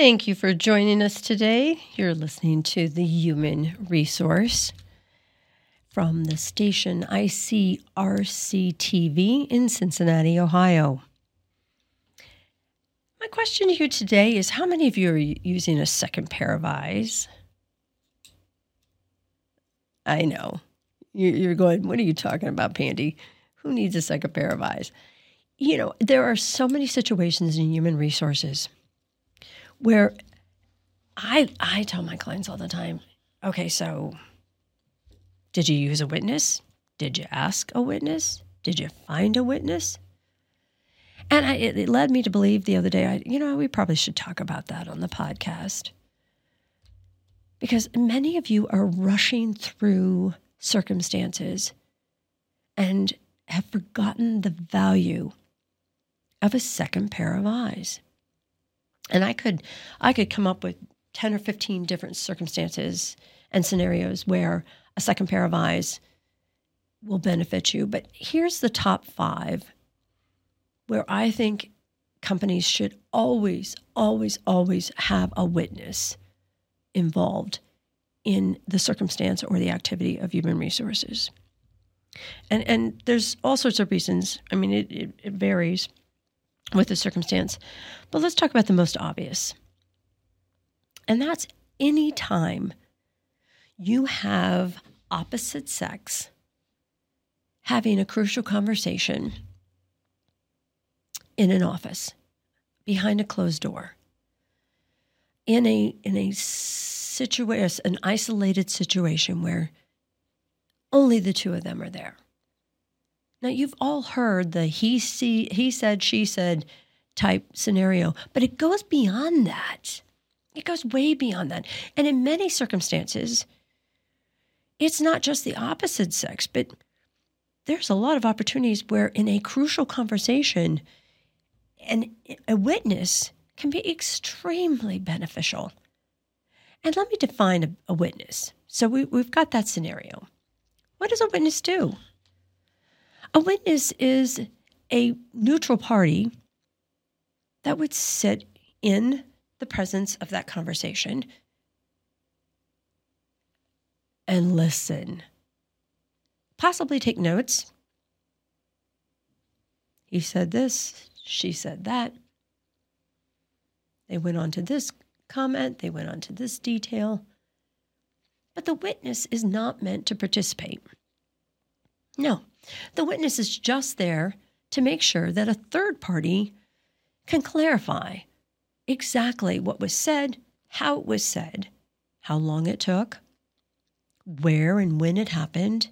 Thank you for joining us today. You're listening to the Human Resource from the station ICRC TV in Cincinnati, Ohio. My question to you today is How many of you are using a second pair of eyes? I know. You're going, What are you talking about, Pandy? Who needs a second pair of eyes? You know, there are so many situations in human resources where I I tell my clients all the time, okay, so did you use a witness? Did you ask a witness? Did you find a witness? And I, it, it led me to believe the other day, I, you know, we probably should talk about that on the podcast. Because many of you are rushing through circumstances and have forgotten the value of a second pair of eyes. And I could I could come up with 10 or 15 different circumstances and scenarios where a second pair of eyes will benefit you. But here's the top 5 where I think companies should always, always, always have a witness involved in the circumstance or the activity of human resources. And and there's all sorts of reasons. I mean, it, it, it varies with the circumstance. But let's talk about the most obvious. And that's any time you have opposite sex having a crucial conversation in an office behind a closed door in a in a situation an isolated situation where only the two of them are there now you've all heard the he see he said she said type scenario but it goes beyond that it goes way beyond that and in many circumstances it's not just the opposite sex but there's a lot of opportunities where in a crucial conversation and a witness can be extremely beneficial. And let me define a, a witness. So we, we've got that scenario. What does a witness do? A witness is a neutral party that would sit in the presence of that conversation and listen, possibly take notes. He said this, she said that. They went on to this comment, they went on to this detail. But the witness is not meant to participate. No, the witness is just there to make sure that a third party can clarify exactly what was said, how it was said, how long it took, where and when it happened,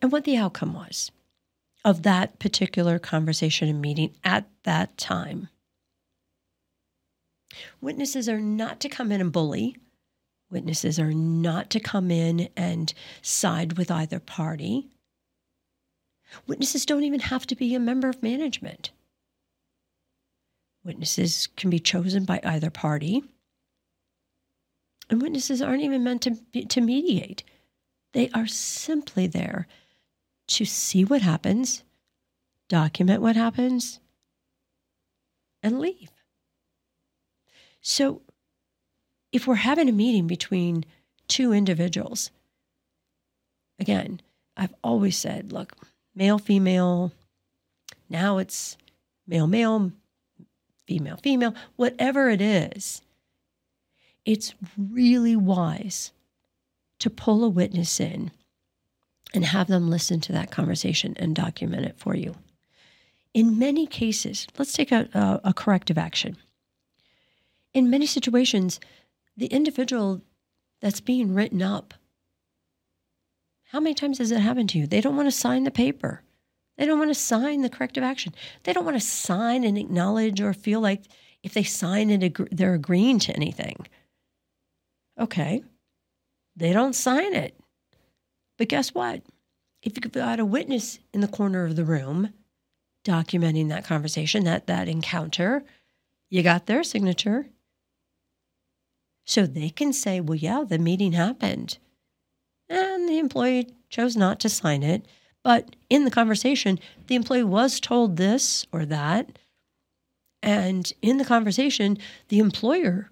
and what the outcome was of that particular conversation and meeting at that time. Witnesses are not to come in and bully. Witnesses are not to come in and side with either party. Witnesses don't even have to be a member of management. Witnesses can be chosen by either party. And witnesses aren't even meant to, to mediate. They are simply there to see what happens, document what happens, and leave. So, if we're having a meeting between two individuals, again, I've always said, look, male, female, now it's male, male, female, female, whatever it is, it's really wise to pull a witness in and have them listen to that conversation and document it for you. In many cases, let's take a, a, a corrective action. In many situations, the individual that's being written up, how many times has it happened to you? They don't want to sign the paper. They don't want to sign the corrective action. They don't want to sign and acknowledge or feel like if they sign it, they're agreeing to anything. Okay, they don't sign it. But guess what? If you've got a witness in the corner of the room documenting that conversation, that, that encounter, you got their signature. So they can say, well, yeah, the meeting happened. And the employee chose not to sign it. But in the conversation, the employee was told this or that. And in the conversation, the employer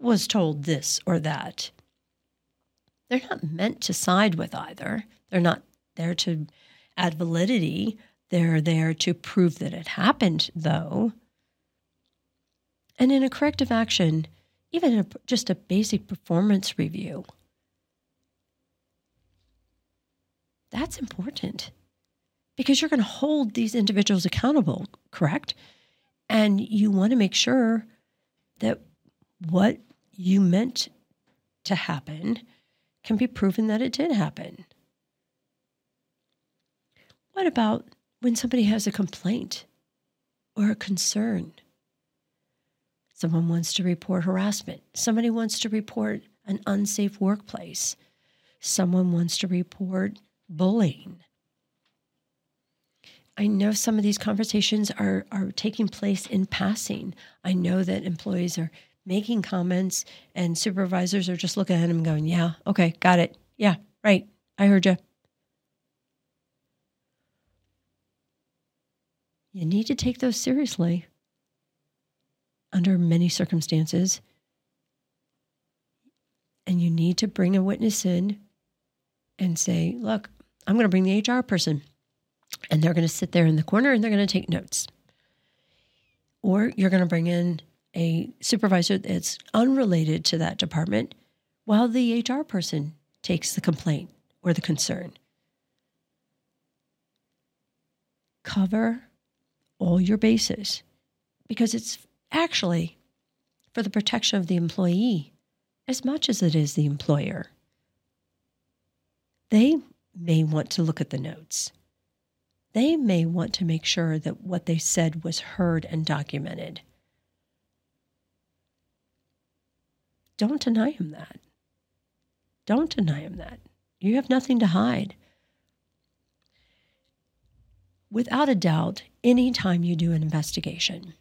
was told this or that. They're not meant to side with either. They're not there to add validity. They're there to prove that it happened, though. And in a corrective action, even a, just a basic performance review, that's important because you're going to hold these individuals accountable, correct? And you want to make sure that what you meant to happen can be proven that it did happen. What about when somebody has a complaint or a concern? Someone wants to report harassment. Somebody wants to report an unsafe workplace. Someone wants to report bullying. I know some of these conversations are, are taking place in passing. I know that employees are making comments and supervisors are just looking at them going, Yeah, okay, got it. Yeah, right. I heard you. You need to take those seriously under many circumstances. And you need to bring a witness in and say, Look, I'm going to bring the HR person and they're going to sit there in the corner and they're going to take notes. Or you're going to bring in a supervisor that's unrelated to that department while the HR person takes the complaint or the concern. Cover all your bases because it's actually for the protection of the employee as much as it is the employer. They may want to look at the notes they may want to make sure that what they said was heard and documented. Don't deny him that. Don't deny him that. You have nothing to hide. Without a doubt, anytime you do an investigation,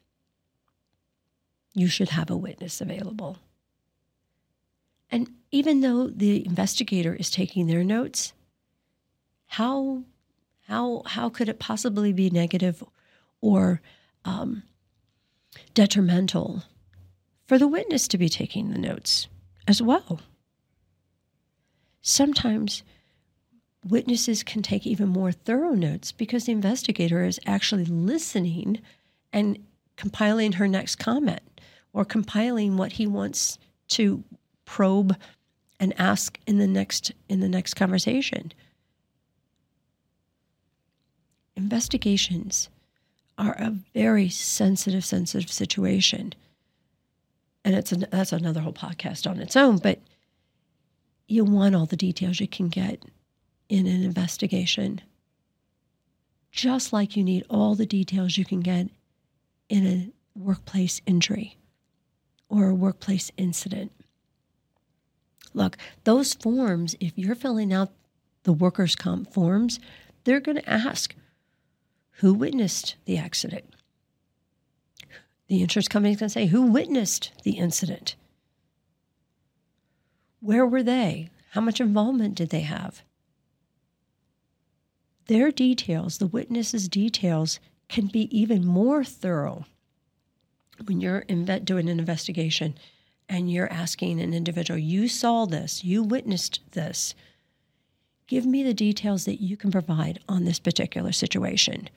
you should have a witness available. And even though the investigator is taking their notes, how how how could it possibly be negative or um, detrimental for the witness to be taking the notes as well? Sometimes witnesses can take even more thorough notes because the investigator is actually listening and compiling her next comment or compiling what he wants to probe and ask in the next in the next conversation. Investigations are a very sensitive, sensitive situation. And it's an, that's another whole podcast on its own, but you want all the details you can get in an investigation, just like you need all the details you can get in a workplace injury workplace incident. Look, those forms, if you're filling out the workers' comp forms, they're going to ask who witnessed the accident? The insurance company is going to say, Who witnessed the incident? Where were they? How much involvement did they have? Their details, the witness's details, can be even more thorough when you're doing an investigation and you're asking an individual, You saw this, you witnessed this. Give me the details that you can provide on this particular situation.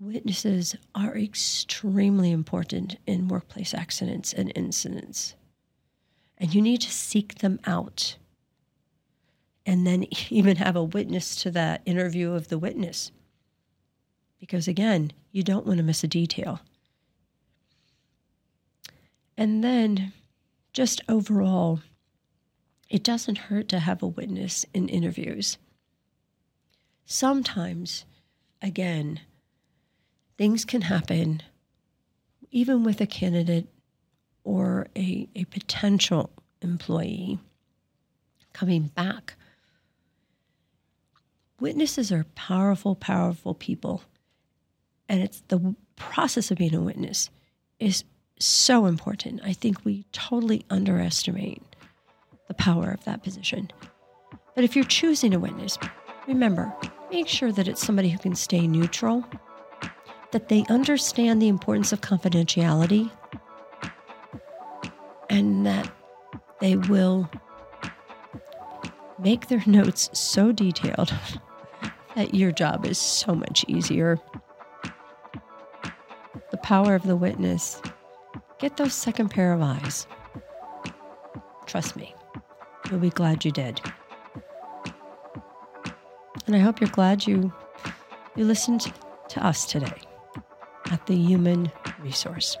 Witnesses are extremely important in workplace accidents and incidents. And you need to seek them out. And then even have a witness to that interview of the witness. Because again, you don't want to miss a detail. And then, just overall, it doesn't hurt to have a witness in interviews. Sometimes, again, things can happen even with a candidate or a, a potential employee coming back. Witnesses are powerful, powerful people. And it's the process of being a witness is so important. I think we totally underestimate the power of that position. But if you're choosing a witness, remember, make sure that it's somebody who can stay neutral that they understand the importance of confidentiality and that they will make their notes so detailed that your job is so much easier. Power of the witness. Get those second pair of eyes. Trust me, you'll be glad you did. And I hope you're glad you you listened to us today at the Human Resource.